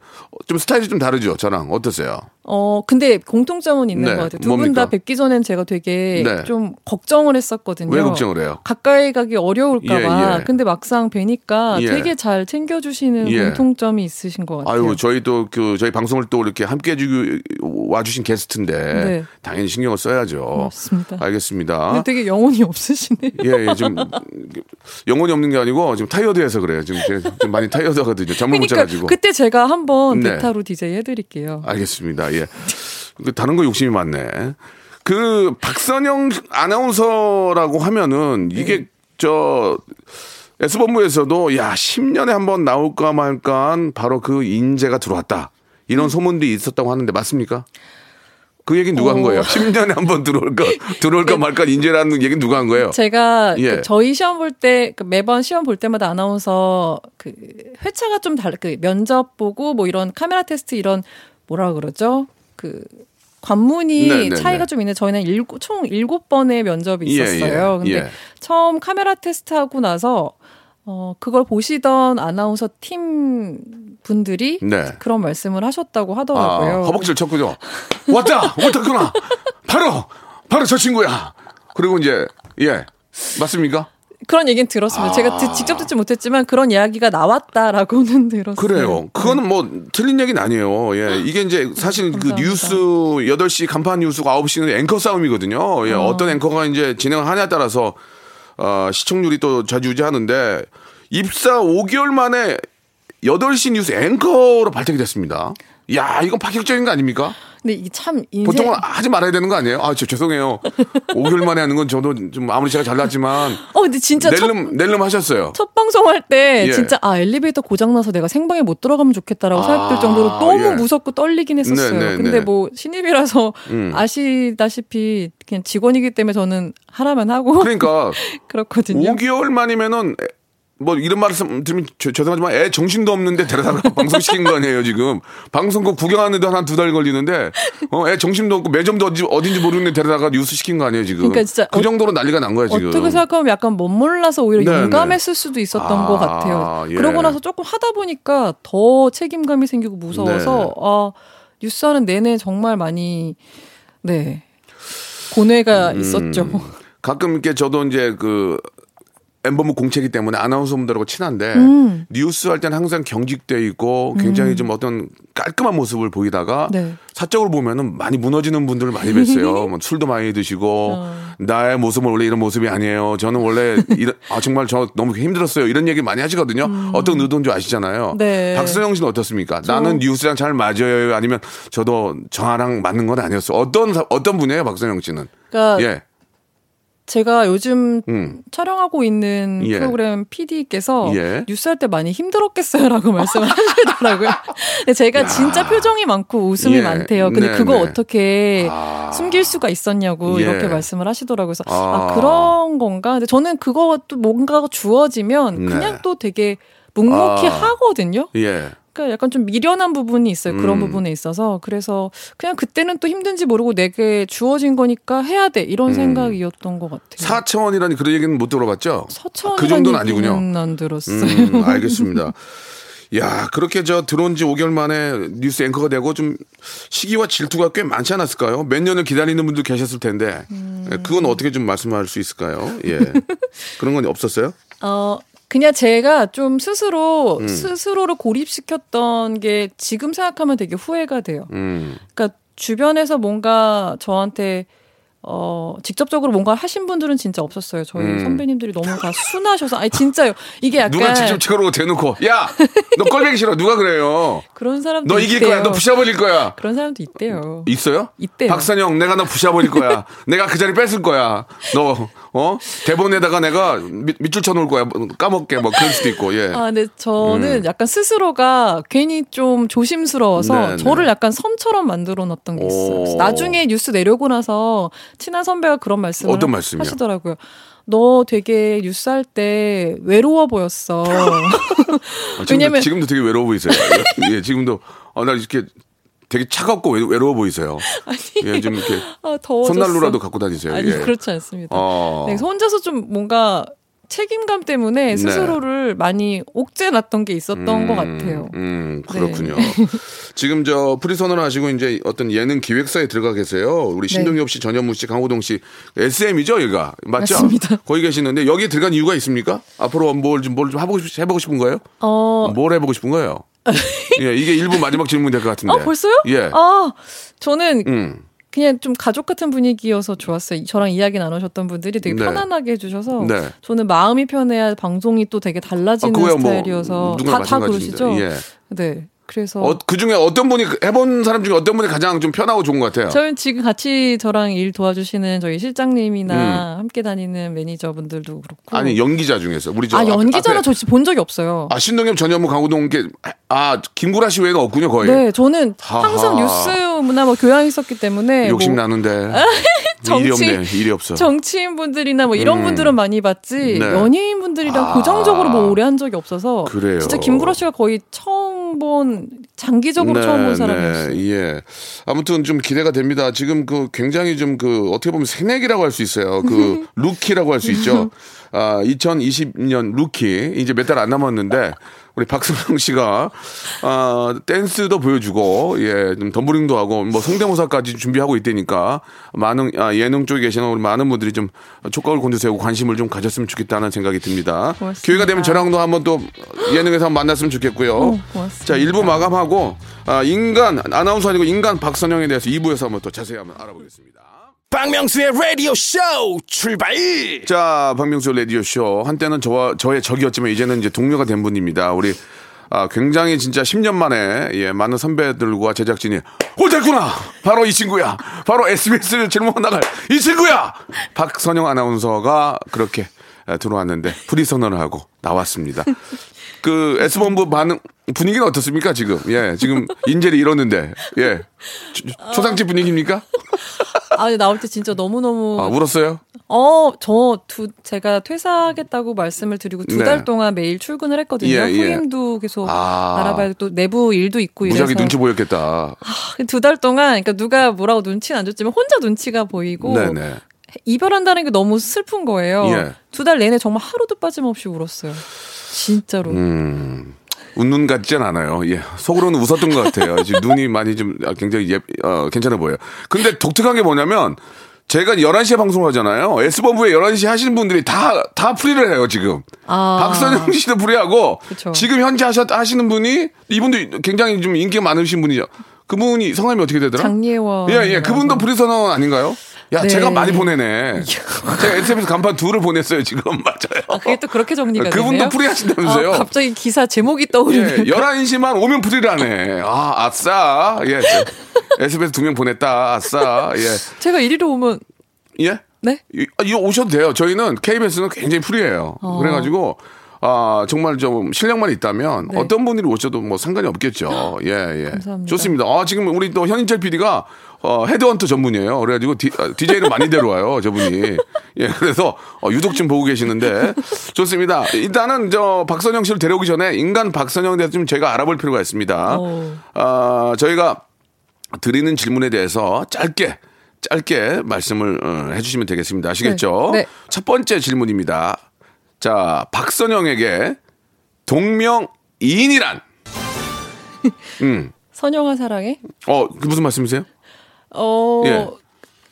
좀 스타일이 좀 다르죠. 저랑 어떠세요? 어, 근데 공통점은 있는 네, 것 같아요. 두 분 다? 뵙기 전엔 제가 되게 네. 좀 걱정을 했었거든요. 왜 걱정을 해요? 가까이 가기 어려울까봐. 예, 예. 근데 막상 뵈니까 예. 되게 잘 챙겨주시는 예. 공통점이 있으신 것 같아요. 아유 저희 또 그 저희 방송을 또 이렇게 함께 해주기 와주신 게스트인데 네. 당연히 신경을 써야죠. 고맙습니다. 알겠습니다. 근데 되게 영혼이 없으시네요. <laughs> 예, 예, 지금 영혼이 없는 게 아니고 지금 타이어드해서 그래요. 지금 좀 많이 타이어드하거든요. 잠못 못 그러니까 자가지고. 그때 제가 한번 네. 베타로 디제이 해드릴게요. 알겠습니다. 예. 그 다른 거 욕심이 많네. 그 박선영 아나운서라고 하면은 이게 네. 저 S본부에서도 야 10년에 한 번 나올까 말까 한 바로 그 인재가 들어왔다. 이런 음. 소문들이 있었다고 하는데 맞습니까? 그 얘기는 누가 한 어. 거예요? 10년에 한 번 들어올까 들어올까 말까 인재라는 얘기는 누가 한 거예요? 제가 예. 그 저희 시험 볼 때 매번 시험 볼 때마다 아나운서 그 회차가 좀 달라 그 면접 보고 뭐 이런 카메라 테스트 이런 뭐라 그러죠 그 관문이 네, 네, 차이가 네. 좀 있는데 저희는 일곱, 총 일곱 번의 면접이 예, 있었어요. 예, 근데 예. 처음 카메라 테스트 하고 나서 어 그걸 보시던 아나운서 팀 분들이 네. 그런 말씀을 하셨다고 아, 하더라고요. 허벅지를 쳤군요. 왔다! 왔다구나! 바로! 바로 저 친구야! 그리고 이제, 예. 맞습니까? 그런 얘기는 들었습니다. 제가 듣- 직접 듣지 못했지만 그런 이야기가 나왔다라고는 <laughs> 들었어요. 그래요. 그거는 뭐 틀린 얘기는 아니에요. 예. 이게 이제 사실 그. 뉴스 8시 간판 뉴스가 9시는 앵커 싸움이거든요. 예. 어. 떤 앵커가 이제 진행을 하냐에 따라서 어, 시청률이 또 좌지우지하는데 입사 5개월 만에 8시 뉴스 앵커로 발탁이 됐습니다. 야, 이건 파격적인 거 아닙니까? 근데 이게 참 인생 보통은 하지 말아야 되는 거 아니에요? 아, 저 죄송해요. 5개월 만에 하는 건 저도 좀 아무리 제가 잘났지만 <laughs> 어 근데 진짜 첫, 낼름 낼름 하셨어요. 첫 방송할 때 예. 진짜 아 엘리베이터 고장 나서 내가 생방에 못 들어가면 좋겠다라고 아, 생각될 정도로 너무 예. 무섭고 떨리긴 했었어요. 네, 네, 근데 네. 뭐 신입이라서 음. 아시다시피 그냥 직원이기 때문에 저는 하라면 하고 그러니까 <laughs> 그렇거든요. 5개월 만이면은 에- 뭐 이런 말씀 들으면 죄- 죄송하지만 애 정신도 없는데 데려다가 <laughs> 방송시킨 거 아니에요 지금 방송국 구경하는데 한 두 달 걸리는데 어, 애 정신도 없고 매점도 어디, 어딘지 모르는데 데려다가 뉴스 시킨 거 아니에요 지금 그러니까 진짜 그 어- 정도로 난리가 난 거야 지금 어떻게 생각하면 약간 멋몰라서 오히려 네, 용감했을 수도 있었던 아, 것 같아요. 예. 그러고 나서 조금 하다 보니까 더 책임감이 생기고 무서워서 네. 아 뉴스하는 내내 정말 많이 네 고뇌가 음. 있었죠. <laughs> 가끔 이렇게 저도 이제 그 엠버무 공채기 때문에 아나운서분들하고 친한데 음. 뉴스 할 때는 항상 경직돼 있고 굉장히 좀 어떤 깔끔한 모습을 보이다가 네. 사적으로 보면은 많이 무너지는 분들을 많이 뵀어요. <laughs> 뭐 술도 많이 드시고 어. 나의 모습은 원래 이런 모습이 아니에요. 저는 원래 이런 <laughs> 아 정말 저 너무 힘들었어요. 이런 얘기 많이 하시거든요. 어떤 의도인지 아시잖아요. 음. 네. 박수영 씨는 어떻습니까? 나는 뉴스랑 잘 맞아요. 아니면 저도 저랑 맞는 건 아니었어. 어떤 사- 어떤 분이에요, 박수영 씨는? 그러니까 예. 제가 요즘 음. 촬영하고 있는 예. 프로그램 PD께서 예. 뉴스 할 때 많이 힘들었겠어요라고 <laughs> 말씀을 하시더라고요. 제가 진짜 표정이 많고 웃음이 예. 많대요. 근데 네, 그거 네. 어떻게 아. 숨길 수가 있었냐고 예. 이렇게 말씀을 하시더라고요. 그래서 아, 아. 그런 건가? 근데 저는 그것도 뭔가가 주어지면 네. 그냥 또 되게 묵묵히 아. 하거든요. 예. 그러니까 약간 좀 미련한 부분이 있어요. 그런 음. 부분에 있어서 그래서 그냥 그때는 또 힘든지 모르고 내게 주어진 거니까 해야 돼 이런 생각이었던 것 같아요. 음. 사차원이라니 그런 얘기는 못 들어봤죠? 서천 그 정도는 아니군요. 안 들었어요. 음, 알겠습니다. 야, 그렇게 저 들어온 지 5개월 만에 뉴스 앵커가 되고 좀 시기와 질투가 꽤 많지 않았을까요? 몇 년을 기다리는 분도 계셨을 텐데. 음. 예, 그건 어떻게 좀 말씀할 수 있을까요? 예. <laughs> 그런 건 없었어요? 어 그냥 제가 좀 스스로 음. 스스로를 고립시켰던 게 지금 생각하면 되게 후회가 돼요. 음. 그러니까 주변에서 뭔가 저한테 어 직접적으로 뭔가 하신 분들은 진짜 없었어요. 저희 음. 선배님들이 너무 다 순하셔서 아니 진짜요. 이게 약간 누가 직접 찍어놓고 대놓고, 야! 너 꼴보기 싫어. 누가 그래요? 그런 사람도 너 이길 있대요. 거야. 너 부셔버릴 거야. 그런 사람도 있대요. 있어요? 있대요. 박선영, 내가 너 부셔버릴 거야. 내가 그 자리 뺏을 거야. 너, 어? 대본에다가 내가 밑, 밑줄 쳐놓을 거야. 뭐 까먹게. 뭐 그럴 수도 있고, 예. 아, 근데 저는 약간 스스로가 괜히 좀 조심스러워서 네, 네. 저를 약간 섬처럼 만들어 놨던 게 있어요. 나중에 뉴스 내려오고 나서 친한 선배가 그런 말씀을 어떤 말씀이요? 하시더라고요. 너 되게 뉴스 할 때 외로워 보였어. 아, 지금도, <laughs> 왜냐면- 지금도 되게 외로워 보이세요. 예, 지금도, 아, 나 이렇게 되게 차갑고 외, 로워 보이세요. 예, 좀 이렇게 아, 더워졌어. 손난로라도 갖고 다니세요. 아니 예. 그렇지 않습니다. 어. 네, 그래서 혼자서 좀 뭔가 책임감 때문에 스스로를 많이 옥죄놨던 게 있었던 것 같아요. 네. 음, 그렇군요. <laughs> 지금 저 프리선언을 하시고 이제 어떤 예능 기획사에 들어가 계세요. 우리 신동엽 씨, 전현무 씨, 강호동 씨, SM이죠, 얘가 맞죠? 맞습니다. <laughs> 거기 계시는데 여기 에 들어간 이유가 있습니까? 앞으로 뭘좀 뭘 좀 해보고 싶, 해보고 싶은 거예요? 어, 뭘 해보고 싶은 거예요? <laughs> 예, 이게 일부 마지막 질문 될 것 같은데. 아 벌써요? 예. 아 저는 음. 그냥 좀 가족 같은 분위기여서 좋았어요. 저랑 이야기 나누셨던 분들이 되게 네. 편안하게 해주셔서 네. 저는 마음이 편해야 방송이 또 되게 달라지는 아, 뭐 스타일이어서 누구나 다, 다. 그러시죠? 예. 네. 그래서 어, 그 중에 어떤 분이 해본 사람 중에 어떤 분이 가장 좀 편하고 좋은 것 같아요? 저는 지금 같이 저랑 일 도와주시는 저희 실장님이나 음. 함께 다니는 매니저분들도 그렇고 아니 연기자 중에서 우리 저아 앞- 연기자는 앞에- 저 진짜 본 적이 없어요. 아 신동엽 전현무 강호동 게아 김구라 씨 외에는 없군요 거의. 네, 저는 하하. 항상 뉴스나 뭐 교양 있었기 때문에 욕심 뭐 나는데 <laughs> 정치- 일이 일이 없어. 정치인 분들이나 뭐 이런 음. 분들은 많이 봤지 네. 연예인 분들이랑 아. 고정적으로 뭐 오래 한 적이 없어서 그래요. 진짜 김구라 씨가 거의 처음 본 장기적으로 처음 본 사람이었어요. 예. 아무튼 좀 기대가 됩니다. 지금 그 굉장히 좀 그 어떻게 보면 새내기라고 할 수 있어요. 그 <laughs> 루키라고 할 수 있죠. <laughs> 아, 2020년 루키 이제 몇 달 안 남았는데 우리 박승영 씨가 아, 댄스도 보여주고 예, 좀 덤블링도 하고 뭐 성대모사까지 준비하고 있다니까 많은 아, 예능 쪽에 계시는 우리 많은 분들이 좀 촉각을 곤두세우고 관심을 좀 가졌으면 좋겠다는 생각이 듭니다. 고맙습니다. 기회가 되면 저랑도 한번 또 예능에서 한번 만났으면 좋겠고요. 어, 고맙습니다. 자, 1부 마감하고 아, 인간 아나운서 아니고 인간 박선영에 대해서 2부에서 한번 또 자세히 한번 알아보겠습니다. 박명수의 라디오 쇼 출발 자, 박명수 라디오 쇼 한때는 저와 저의 적이었지만 이제는 이제 동료가 된 분입니다. 우리 아, 굉장히 진짜 10년 만에 예, 많은 선배들과 제작진이 홀됐구나. 바로 이 친구야. 바로 SBS를 질문 나갈 이 친구야. 박선영 아나운서가 그렇게 에, 들어왔는데 프리 선언을 하고 나왔습니다. 그 S본부 반응 분위기는 어떻습니까 지금? 예, 지금 인재를 잃었는데 예, 초- 초상집 분위기입니까? 아, 근데 나올 때 진짜 너무 너무 아, 울었어요? 어, 저 두, 제가 퇴사하겠다고 말씀을 드리고 두 네. 달 동안 매일 출근을 했거든요. 예, 예. 후임도 계속 아. 알아봐야 또 내부 일도 있고 이래서 눈치 보였겠다. 두달 동안 그러니까 누가 뭐라고 눈치는 안 줬지만 혼자 눈치가 보이고 네네. 이별한다는 게 너무 슬픈 거예요. 예. 두달 내내 정말 하루도 빠짐없이 울었어요. 진짜로. 음, 웃는 것 같진 않아요. 예. 속으로는 웃었던 것 같아요. 지금 눈이 많이 좀 아, 굉장히 예, 어, 괜찮아 보여요. 근데 독특한 게 뭐냐면 제가 11시에 방송을 하잖아요. S본부에 11시 하시는 분들이 다, 다 프리를 해요, 지금. 아. 박선영 씨도 프리하고 그쵸. 지금 현재 하셨, 하시는 분이 이분도 굉장히 좀 인기가 많으신 분이죠. 그분이 성함이 어떻게 되더라? 장예원. 예, 예. 그분도 프리 선언 아닌가요? 야, 네. 제가 많이 보내네. <laughs> 제가 SBS 간판 둘을 보냈어요, 지금. <laughs> 맞아요. 아, 그게 또 그렇게 정리가 되네요. 그분도 프리 하신다면서요? 아, 갑자기 기사 제목이 떠오르네요. 예, 11시만 오면 프리를 하네. 아, 아싸. 예. 저 SBS 두 명 보냈다. 아싸. 예. 제가 이리로 오면 예? 네? 이, 아, 이거 오셔도 돼요. 저희는 KBS는 굉장히 프리해요. 어. 그래가지고, 아, 정말 좀 실력만 있다면 네. 어떤 분들이 오셔도 뭐 상관이 없겠죠. <laughs> 예, 예. 감사합니다. 좋습니다. 아, 지금 우리 또 현인철 PD가 어, 헤드헌터 전문이에요. 그래가지고 디, DJ를 많이 데려와요. <laughs> 저분이. 예, 그래서 어, 유독 좀 보고 계시는데 <laughs> 좋습니다. 일단은 저 박선영 씨를 데려오기 전에 인간 박선영에 대해서 좀 제가 알아볼 필요가 있습니다. 오. 아, 저희가 드리는 질문에 대해서 짧게 짧게 말씀을 어, 해주시면 되겠습니다. 아시겠죠? 네. 네. 첫 번째 질문입니다. 자, 박선영에게 동명 이인이란? <laughs> 음, 선영아 사랑해? 어, 그 무슨 말씀이세요? 어. 예.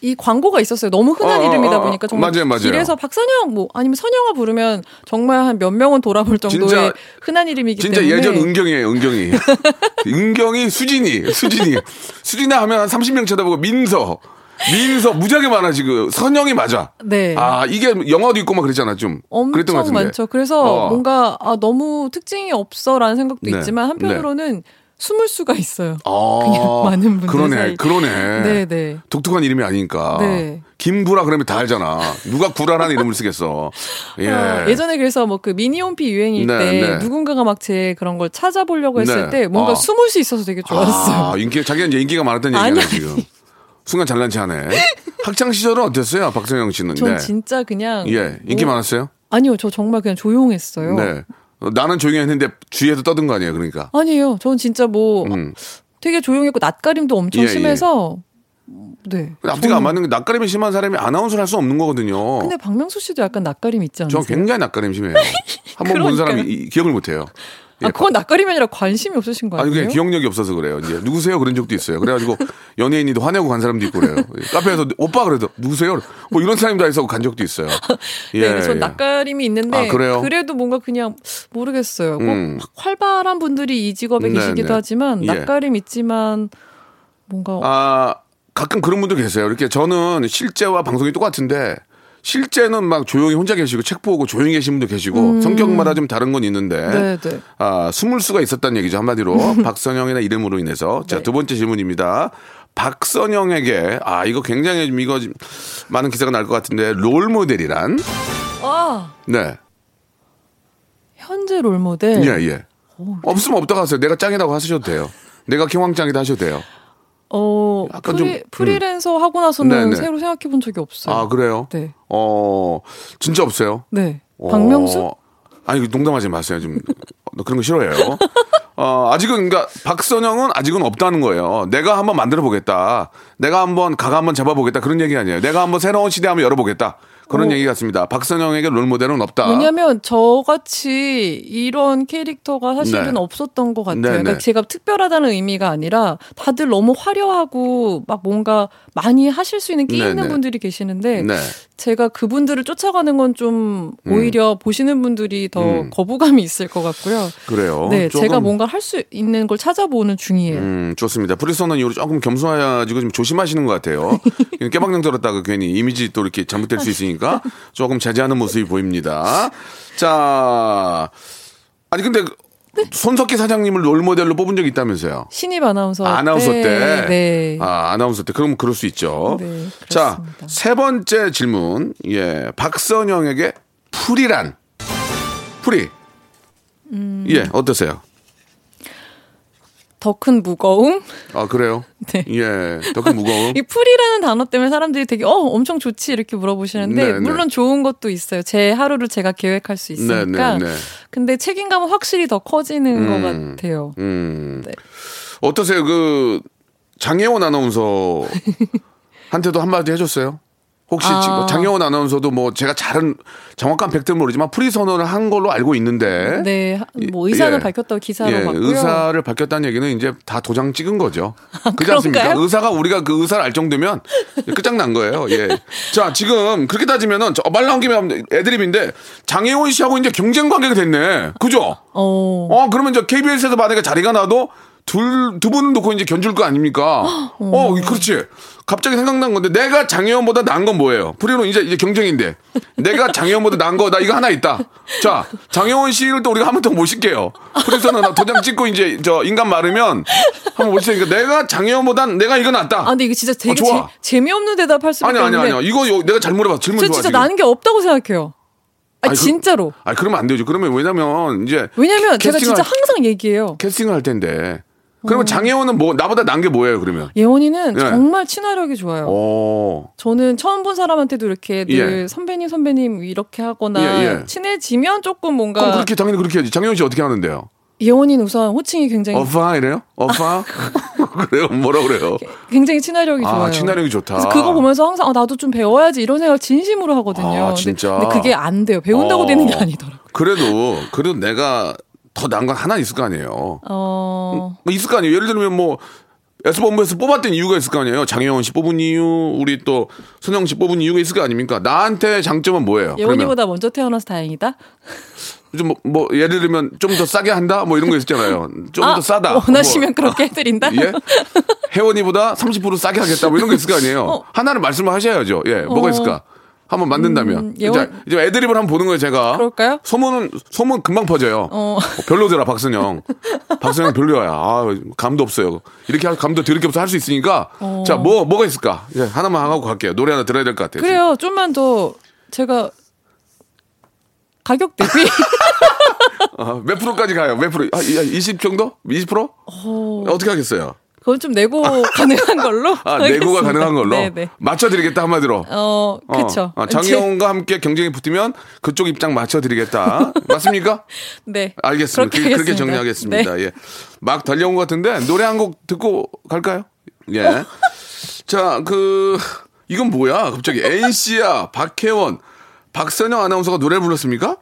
이 광고가 있었어요. 너무 흔한 어, 어, 이름이다 어, 보니까 정말 맞아요, 맞아요. 길에서 박선영 뭐 아니면 선영아 부르면 정말 한 몇 명은 돌아볼 정도의 진짜- 흔한 이름이기 진짜 때문에 예전 은경이에요, 은경이. <laughs> 은경이 수진이, 수진이. 수진아 하면 한 30명 쳐다보고 민서. 민서 무지하게 많아 지금 선영이 맞아. 네. 아 이게 영화도 있고 막 그랬잖아 좀. 그랬던 것 엄청 같은데. 많죠. 그래서 어. 뭔가 아, 너무 특징이 없어라는 생각도 네. 있지만 한편으로는 숨을 수가 있어요. 아, 그냥 <laughs> 많은 분들 그러네, 사이. 그러네. 네, 네. 독특한 이름이 아니니까. 네. 김구라 그러면 다 알잖아. 누가 구라라는 이름을 쓰겠어. <laughs> 예. 아, 예전에 그래서 뭐 그 미니홈피 유행일 네, 때 네. 누군가가 막 제 그런 걸 찾아보려고 했을 네. 때 뭔가 아. 숨을 수 있어서 되게 좋았어요. 아, 인기, 자기가 이제 인기가 많았던 아니. 지금. 순간 잘난 체 하네. 학창 시절은 어땠어요, 박성영 씨는? 전 네. 진짜 그냥 예, 인기 뭐- 많았어요? 아니요, 저 정말 그냥 조용했어요. 네. 어, 나는 조용히 했는데 주위에서 떠든 거 아니에요, 그러니까. 아니에요. 전 진짜 뭐 음. 되게 조용했고 낯가림도 엄청 예, 예. 심해서 네. 앞뒤가 안 맞는 게 낯가림이 심한 사람이 아나운서를 할 수 없는 거거든요. 근데 박명수 씨도 약간 낯가림 있지 않으세요? 저 굉장히 낯가림 심해요. 한 번 본 사람이 이- 기억을 못 해요. 아, 그건 낯가림이 아니라 관심이 없으신 거 아니? 그냥 기억력이 없어서 그래요. 이제 누구세요 그런 적도 있어요. 그래가지고 연예인이도 화내고 간 사람도 있고 그래요. 카페에서 오빠 그래도 누구세요? 뭐 이런 사람도 있어 간 적도 있어요. <laughs> 예, 네, 전 예. 낯가림이 있는데 아, 그래요? 래도 뭔가 그냥 모르겠어요. 꼭 음. 활발한 분들이 이 직업에 네, 계시기도 네. 하지만 예. 낯가림 있지만 뭔가 아 가끔 그런 분들 계세요. 이렇게 저는 실제와 방송이 똑같은데 실제는 막 조용히 혼자 계시고 책 보고 조용히 계신 분도 계시고 성격마다 좀 다른 건 있는데 음. 네, 네. 아 숨을 수가 있었다는 얘기죠 한마디로 <laughs> 박선영이나 이름으로 인해서 네. 자두 번째 질문입니다. 박선영에게 아 이거 굉장히 좀 이거 좀 많은 기사가 날 것 같은데 롤 모델이란 아 네 현재 롤 모델 예, 예. 없으면 없다고 하세요. 내가 짱이라고 하셔도 돼요. 내가 경황짱이다 하셔도 돼요. 어 약간 프리, 좀, 음. 프리랜서 하고 나서는 네, 네. 새로 생각해 본 적이 없어요. 아, 그래요? 네. 어, 진짜 없어요? 네. 어, 박명수? 아니, 농담하지 마세요. 좀, 너 그런 거 싫어해요. 어, 아직은, 그러니까, 박선영은 아직은 없다는 거예요. 내가 한번 만들어 보겠다. 내가 한번 각 한번 잡아 보겠다. 그런 얘기 아니에요. 내가 한번 새로운 시대 한번 열어 보겠다. 그런 어. 얘기 같습니다. 박선영에게 롤모델은 없다. 왜냐면 저같이 이런 캐릭터가 사실은 네. 없었던 것 같아요. 네, 그러니까 네. 제가 특별하다는 의미가 아니라 다들 너무 화려하고 막 뭔가 많이 하실 수 있는 끼 네, 있는 네. 분들이 계시는데 네. 제가 그분들을 쫓아가는 건 좀 오히려 보시는 분들이 더 음. 거부감이 있을 것 같고요. 그래요. 네, 제가 뭔가 할 수 있는 걸 찾아보는 중이에요. 음, 좋습니다. 프리서는 이후로 조금 겸손해가지고 좀 조심하시는 것 같아요. <laughs> 깨방정 들었다가 괜히 이미지 또 이렇게 잘못될 수 있으니까 조금 자제하는 모습이 보입니다. 자, 아니 근데 손석희 사장님을 롤모델로 뽑은 적이 있다면서요? 신입 아나운서 아, 아나운서 때. 네. 아, 아나운서 때. 그럼 그럴 수 있죠. 네, 자. 세 번째 질문. 예. 박선영에게 풀이란? 풀이. 음. 예, 어떠세요? 더 큰 무거움. 아, 그래요? <laughs> 네. 예. 더 큰 무거움. <laughs> 이 프리라는 단어 때문에 사람들이 되게 어 엄청 좋지 이렇게 물어보시는데 네, 네. 물론 좋은 것도 있어요. 제 하루를 제가 계획할 수 있으니까. 네, 네, 네. 근데 책임감은 확실히 더 커지는 음. 것 같아요. 음. 네. 어떠세요? 그 장예원 아나운서 한테도 한마디 해줬어요? 혹시 아. 지금 장예원 아나운서도 뭐 제가 잘은 정확한 팩트는 모르지만 프리 선언을 한 걸로 알고 있는데 네, 하- 뭐 의사는 예. 밝혔다고 기사로 예, 봤고요. 의사를 밝혔다는 얘기는 이제 다 도장 찍은 거죠. <laughs> 그렇지 그런가요? 않습니까? 의사가 우리가 그 의사를 알 정도면 끝장난 거예요. 예. 자, 지금 그렇게 따지면은 저말 나온 김에 애드립인데 장혜원 씨하고 이제 경쟁 관계가 됐네. 그죠? 어. 어, 그러면 이제 KBS에서 만약에 자리가 나도 둘, 두 분은 놓고 이제 견줄 거 아닙니까? <gasps> 어, 그렇지. 갑자기 생각난 건데, 내가 장혜원보다 나은 건 뭐예요? 프리로 이제, 이제 경쟁인데. 내가 <laughs> 장혜원보다 나은 거, 나 이거 하나 있다. 자, 장혜원 씨를 또 우리가 한 번 더 모실게요. 프리서는 도장 찍고 이제 저 인간 마르면 한번 모시니까 내가 장혜원보다 내가 이거 낫다. 아, 근데 이거 진짜 되게 어, 좋아. 재, 미없는 대답할 수밖에 아니, 아니, 없는데 아니야. 이거 요- 내가 잘 물어봤어. 질문 저 좋아. 진짜 지금. 나는 게 없다고 생각해요. 아니, 아니, 그- 진짜로. 아니, 그러면 안 되죠. 그러면 왜냐면 이제. 왜냐면 제가 캐스팅을 진짜 할- 항상 얘기해요. 캐스팅을 할 텐데. 어. 그러면 장혜원은 뭐, 나보다 난 게 뭐예요, 그러면? 예원이는 예. 정말 친화력이 좋아요. 어. 저는 처음 본 사람한테도 이렇게 늘 예. 선배님 선배님 이렇게 하거나 예, 예. 친해지면 조금 뭔가 그럼 그렇게 당연히 그렇게 해야지. 장혜원 씨 어떻게 하는데요? 예원이는 우선 호칭이 굉장히 어파 이래요? 어파? <laughs> 그래요? 뭐라 그래요? 굉장히 친화력이 아, 좋아요. 친화력이 좋다. 그래서 그거 보면서 항상 아, 나도 좀 배워야지 이런 생각을 진심으로 하거든요. 아, 진짜? 근데, 근데 그게 안 돼요. 배운다고 어. 되는 게 아니더라고요. 그래도 그래도 내가 더 나은 건 하나 있을 거 아니에요. 어, 뭐 있을 거 아니에요. 예를 들면 뭐 S본부에서 뽑았던 이유가 있을 거 아니에요. 장혜원 씨 뽑은 이유, 우리 또 손영 씨 뽑은 이유가 있을 거 아닙니까? 나한테 장점은 뭐예요? 예원이보다 먼저 태어나서 다행이다. 좀 뭐, 뭐 예를 들면 좀 더 싸게 한다? 뭐 이런 거 있잖아요. 좀더 아, 싸다. 원하시면 뭐, 그렇게 해드린다. 예? 혜원이보다 30% 싸게 하겠다. 뭐 이런 거 있을 거 아니에요. 어. 하나를 말씀을 하셔야죠. 예, 뭐가 어. 있을까? 한번 만든다면. 음, 이제, 예원- 이제 애드립을 한번 보는 거예요, 제가. 그럴까요? 소문은, 소문 금방 퍼져요. 어. 별로더라, 박선영. 박선영 별로야. 아, 감도 없어요. 이렇게 할 감도 들을 게 없어 할 수 있으니까. 어. 자, 뭐, 뭐가 있을까? 예, 하나만 하고 갈게요. 노래 하나 들어야 될 것 같아요. 그래요. 좀만 더 제가 가격 대비 어, <laughs> 몇 프로까지 가요? 몇 프로? 아, 20 정도? 20%? 어, 어떻게 하겠어요? 그건 좀 내고 가능한 걸로. 아, 내고가. 가능한 걸로 네네. 맞춰드리겠다 한마디로. 어, 그쵸. 어, 장희영과 함께 경쟁이 붙으면 그쪽 입장 맞춰드리겠다. <laughs> 맞습니까? 네. 알겠습니다. 그렇게 그렇게, 하겠습니다. 정리하겠습니다. 네. 예. 막 달려온 것 같은데 노래 한 곡 듣고 갈까요? 예. 자, 그 이건 뭐야? 갑자기 NC야 박혜원, 박선영 아나운서가 노래를 불렀습니까?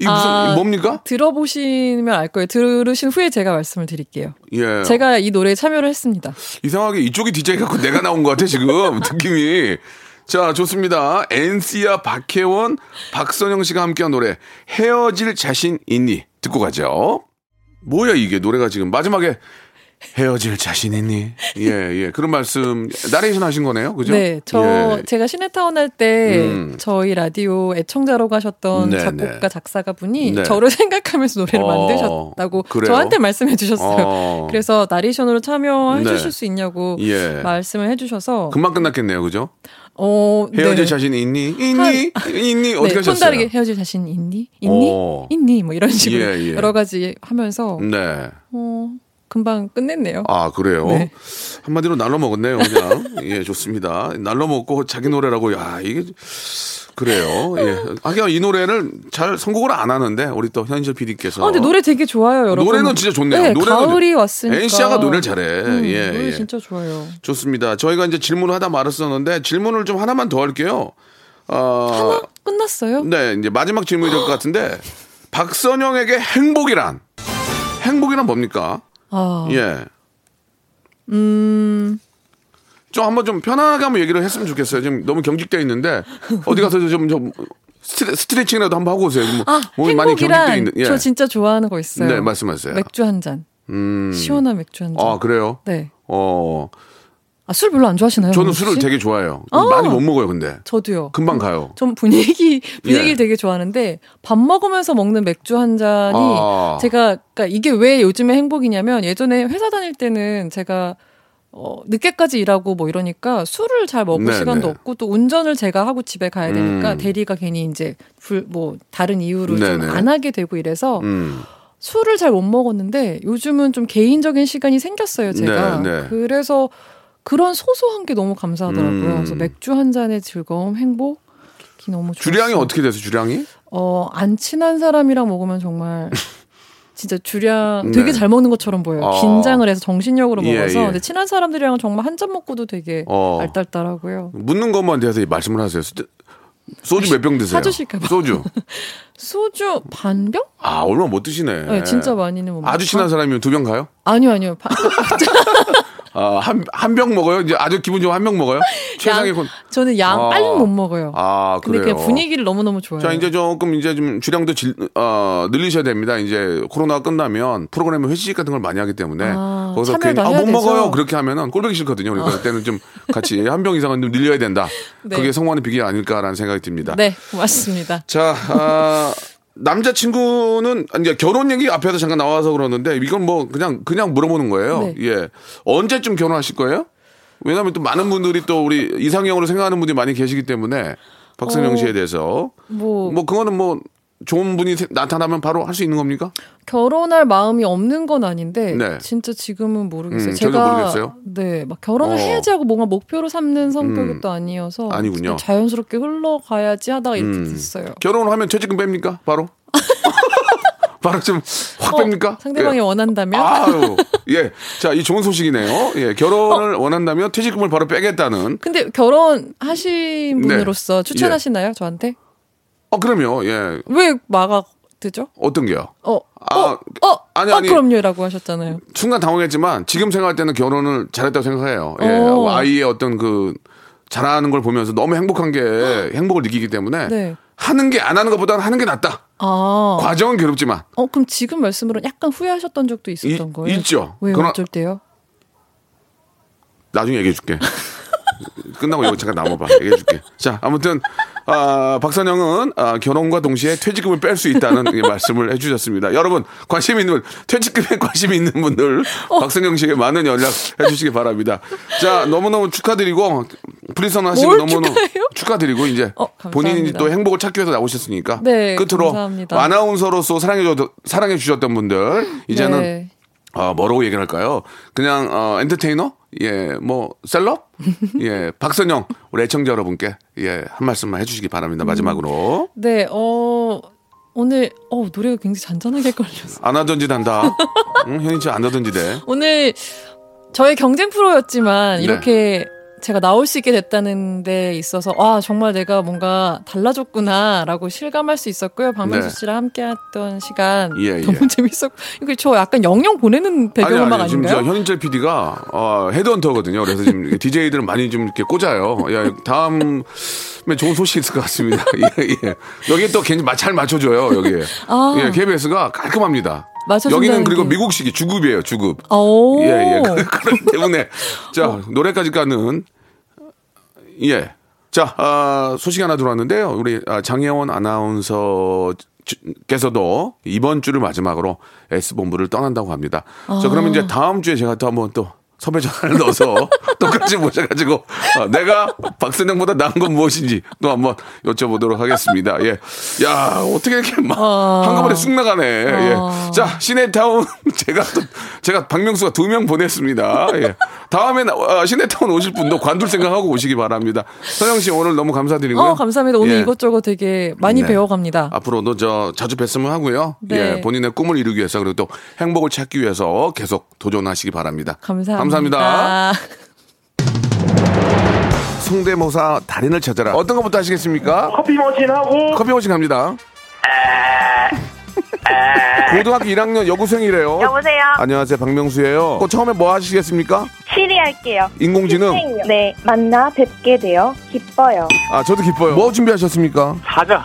이 무슨 아, 뭡니까? 들어보시면 알 거예요. 들으신 후에 제가 말씀을 드릴게요. 예. 제가 이 노래에 참여를 했습니다. 이상하게 이쪽이 DJ 갖고 내가 나온 것 같아 지금 <laughs> 느낌이. 자 좋습니다. NC야 박혜원, 박선영 씨가 함께한 노래 헤어질 자신 있니 듣고 가죠. 뭐야 이게 노래가 지금 마지막에 헤어질 자신 있니? 예, 예. 그런 말씀 나레이션 하신 거네요. 그죠? 네, 저 예. 제가 시네타운 할때 음. 저희 라디오 애청자로 가셨던 네, 작곡가 네. 작사가 분이 네. 저를 <laughs> 생각하면서 노래를 어, 만드셨다고 그래요? 저한테 말씀해 주셨어요. 어. 그래서 나레이션으로 참여해 네. 주실 수 있냐고 예. 말씀을 해 주셔서 금방 끝났겠네요. 그죠? 어, 헤어질 네. 자신 있니? 있니? 있니? 어떻게 네, 하셨어요? 손다르게 헤어질 자신 있니? 있니? 어. 있니? 뭐 이런 식으로 예, 예. 여러 가지 하면서 네. 어, 금방 끝냈네요. 아 그래요? 네. 한마디로 날로 먹었네요, 그냥. <laughs> 예, 좋습니다. 날로 먹고 자기 노래라고, 야 이게 그래요. 예. 하긴 이 노래를 잘 선곡을 안 하는데 우리 또 현실 PD께서. 아, 근데 노래 되게 좋아요, 여러분. 노래는 진짜 좋네요. 네, 노래는- 가을이 왔으니까. NC가 노래를 잘해. 음, 예, 노래 예. 진짜 좋아요. 좋습니다. 저희가 이제 질문을 하다 말았었는데 질문을 좀 하나만 더 할게요. 어, 끝났어요? 네, 이제 마지막 질문이 될 것 같은데 박선영에게 행복이란 행복이란 뭡니까? 아, 예. 음, 좀 한번 좀 편하게 한번 얘기를 했으면 좋겠어요. 지금 너무 경직돼 있는데 어디 가서 좀, 좀 스트레, 스트레칭이라도 한번 하고 오세요. 뭐, 아, 몸이 많이 경직돼 있는. 예. 저 진짜 좋아하는 거 있어요. 네, 말씀하세요. 맥주 한 잔. 음. 시원한 맥주 한 잔. 아 그래요? 네. 어, 아, 술 별로 안 좋아하시나요? 저는 술을 씨? 되게 좋아해요. 아. 많이 못 먹어요, 근데 저도요. 금방 가요. 좀 분위기 분위기를 예. 되게 좋아하는데 밥 먹으면서 먹는 맥주 한 잔이 아. 제가 그러니까 이게 왜 요즘에 행복이냐면 예전에 회사 다닐 때는 제가 어, 늦게까지 일하고 뭐 이러니까 술을 잘 먹을 네, 시간도 네. 없고 또 운전을 제가 하고 집에 가야 되니까 음. 대리가 괜히 이제 불, 뭐 다른 이유로 네, 좀 네. 안 하게 되고 이래서 음. 술을 잘 못 먹었는데 요즘은 좀 개인적인 시간이 생겼어요, 제가. 네, 네. 그래서 그런 소소한 게 너무 감사하더라고요. 음. 그래서 맥주 한 잔의 즐거움, 행복이 너무 좋았어요. 주량이 어떻게 돼서 주량이? 어, 안 친한 사람이랑 먹으면 정말 <laughs> 진짜 주량 네. 되게 잘 먹는 것처럼 보여요. 어. 긴장을 해서 정신력으로 예, 먹어서. 예. 근데 친한 사람들이랑은 정말 한 잔 먹고도 되게 어. 알딸딸하고요. 묻는 것만 대해서 말씀을 하세요. 스- 소주 몇 병 드세요? 사주실까 봐. 소주. <laughs> 소주 반 병? 아 얼마 못 드시네. 네, 진짜 많이는 못 아주. 친한 사람이면 두 병 가요? 아니요, 아니요. 반- <laughs> 아, 한, 한 병 먹어요? 이제 아주 기분 좋으면 한병 먹어요? 최상의 양, 건. 저는 양 아. 빨리 못 먹어요. 아, 근데 그래요. 그냥 분위기를 너무너무 좋아해요. 자, 이제 조금 이제 좀 주량도 질, 어, 늘리셔야 됩니다. 이제 코로나가 끝나면 프로그램에 회식 같은 걸 많이 하기 때문에 아, 거기서 괜히 아, 못 되죠? 먹어요. 그렇게 하면은 꼴보기 싫거든요. 그러니까 그때는 좀 같이 <laughs> 한 병 이상은 좀 늘려야 된다. 네. 그게 성공하는 비결이 아닐까라는 생각이 듭니다. 네, 고맙습니다. 자, 아, 남자친구는 이제 결혼 얘기 앞에서 잠깐 나와서 그러는데 이건 뭐 그냥 그냥 물어보는 거예요. 네. 예. 언제쯤 결혼하실 거예요? 왜냐하면 또 많은 분들이 또 우리 이상형으로 생각하는 분들이 많이 계시기 때문에 박선영 어, 씨에 대해서 뭐, 뭐 그거는 뭐 좋은 분이 세- 나타나면 바로 할 수 있는 겁니까? 결혼할 마음이 없는 건 아닌데 네. 진짜 지금은 모르겠어요. 음, 제가 모르겠어요. 네, 막 결혼을 어. 해야지 하고 뭔가 목표로 삼는 성격이 음, 또 아니어서 아니군요. 자연스럽게 흘러가야지 하다가 이렇게 음. 됐어요. 결혼을 하면 퇴직금 뺍니까? 바로? <laughs> 바로 좀확 어, 뺍니까? 상대방이 예. 원한다면 아유, <laughs> 예. 자, 이 좋은 소식이네요. 예, 결혼을 원한다면 퇴직금을 바로 빼겠다는. 근데 결혼하신 네. 분으로서 추천하시나요 저한테? 어, 그럼요. 예. 왜 마가 되죠? 어떤 게요? 어, 아, 어, 어, 아니, 어, 아니. 그럼요라고 하셨잖아요. 순간 당황했지만 지금 생각할 때는 결혼을 잘했다고 생각해요. 예. 어. 아이의 어떤 그 잘하는 걸 보면서 너무 행복한 게 행복을 느끼기 때문에 네. 하는 게 안 하는 것보다는 하는 게 낫다. 아, 과정은 괴롭지만 어 그럼 지금 말씀으로는 약간 후회하셨던 적도 있었던 이- 거예요? 있죠. 왜요? 그러나- 어쩔 때요? 나중에 얘기해 줄게. <laughs> 끝나고 이거 잠깐 남아봐. 얘기해 줄게. 자, 아무튼, 아, 박선영은 아, 결혼과 동시에 퇴직금을 뺄 수 있다는 이 말씀을 해주셨습니다. 여러분, 관심 있는 분, 퇴직금에 <laughs> 관심 있는 분들, 어. 박선영 씨에게 많은 연락 해주시기 바랍니다. 자, 너무너무 축하드리고, 프리선 하시고 뭘 너무너무 축하해요? 축하드리고, 이제 어. 본인이 또 행복을 찾기 위해서 나오셨으니까. 네, 끝으로 감사합니다. 아나운서로서 사랑해, 사랑해 주셨던 분들, 이제는 네. 아, 뭐라고 얘기를 할까요? 그냥, 어, 엔터테이너? 예, 뭐, 셀럽? <laughs> 예, 박선영, 우리 애청자 여러분께, 예, 한 말씀만 해 주시기 바랍니다. 마지막으로. 네, 어, 오늘, 어, 노래가 굉장히 잔잔하게 걸려서. 안 하던 짓 한다. 응, 현이 씨안 하던 짓 해. 오늘 저의 경쟁 프로였지만 네. 이렇게 제가 나올 수 있게 됐다는 데 있어서 아 정말 내가 뭔가 달라졌구나라고 실감할 수 있었고요. 박명수 네. 씨랑 함께했던 시간 예, 예. 너무 재밌었고 이거 저 약간 영영 보내는 배경음악 지금 저 아닌가요? 현인철 PD가 어, 헤드헌터거든요. 그래서 지금 DJ들은 많이 좀 이렇게 꽂아요. 야, 다음에 좋은 소식 있을 것 같습니다. <laughs> 예, 예. 여기 또 괜히 마- 잘 맞춰줘요. 여기. 아. 예, KBS가 깔끔합니다. 맞춰준다는 여기는 그리고 게. 미국식이 주급이에요. 주급. 오. 예, 예. <laughs> 그렇기 때문에 자 노래까지 가는 예. 자 아, 소식 하나 들어왔는데요. 우리 아, 장혜원 아나운서 께서도 이번 주를 마지막으로 S 본부를 떠난다고 합니다. 자 그러면 이제 다음 주에 제가 또 한번 또 섭외 전화를 넣어서 <laughs> 똑같이 모셔가지고 아, 내가 박선영보다 나은 건 무엇인지 또 한번 여쭤보도록 하겠습니다. 예, 야 어떻게 이렇게 막 한꺼번에 쑥 나가네. 예, 자 시내타운 <laughs> 제가 또 제가 박명수가 두 명 보냈습니다. 예, 다음에 어, 시내타운 오실 분도 관둘 생각하고 오시기 바랍니다. 서영 씨 오늘 너무 감사드리고요. 어, 감사합니다. 오늘 예. 이것저것 되게 많이 네. 배워갑니다. 앞으로도 저 자주 뵀으면 하고요. 네. 예, 본인의 꿈을 이루기 위해서 그리고 또 행복을 찾기 위해서 계속 도전하시기 바랍니다. 감사합니다. 감사합니다. 성대모사 달인을 찾아라. 어떤 것부터 하시겠습니까? 커피 머신 하고 커피 머신 갑니다. 고등학교 1학년 여고생이래요. 여보세요? 안녕하세요, 박명수예요. 그 처음에 뭐 하시겠습니까? 시리 할게요. 인공지능. 네, 만나 뵙게 되어 기뻐요. 아, 저도 기뻐요. 뭐 준비하셨습니까? 사자.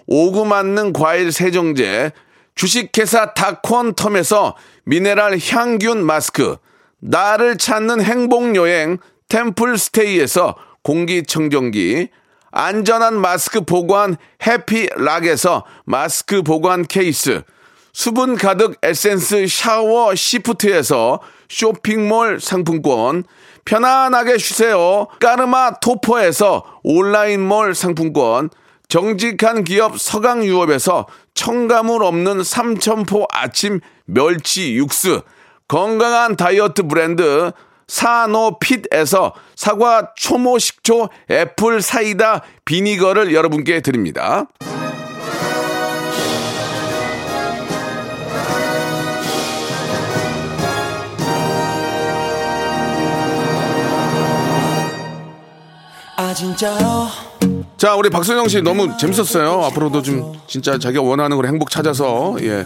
오구 맞는 과일 세정제 주식회사 다콘텀에서 미네랄 향균 마스크 나를 찾는 행복여행 템플스테이에서 공기청정기 안전한 마스크 보관 해피락에서 마스크 보관 케이스 수분 가득 에센스 샤워 시프트에서 쇼핑몰 상품권, 편안하게 쉬세요. 까르마 토퍼에서 온라인몰 상품권, 정직한 기업 서강유업에서 첨가물 없는 삼천포 아침 멸치 육수, 건강한 다이어트 브랜드 사노핏에서 사과 초모 식초 애플 사이다 비니거를 여러분께 드립니다. 아 진짜요 자, 우리 박선영 씨 너무 재밌었어요. 앞으로도 좀 진짜 자기가 원하는 걸 행복 찾아서 예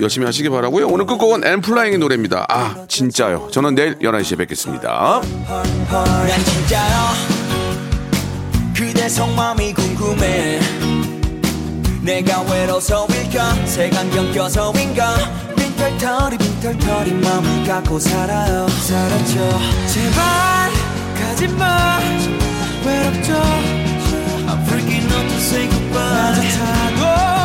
열심히 하시기 바라고요. 오늘 끝곡은 엠플라잉의 노래입니다. 아, 진짜요. 저는 내일 11시에 뵙겠습니다. 난 진짜요 그대 속마음이 궁금해 내가 외로워서일까 색안경 껴서인가 빈털터리 빈털터리 마음을 갖고 살아요 살았죠 제발 가지 마 say goodbye.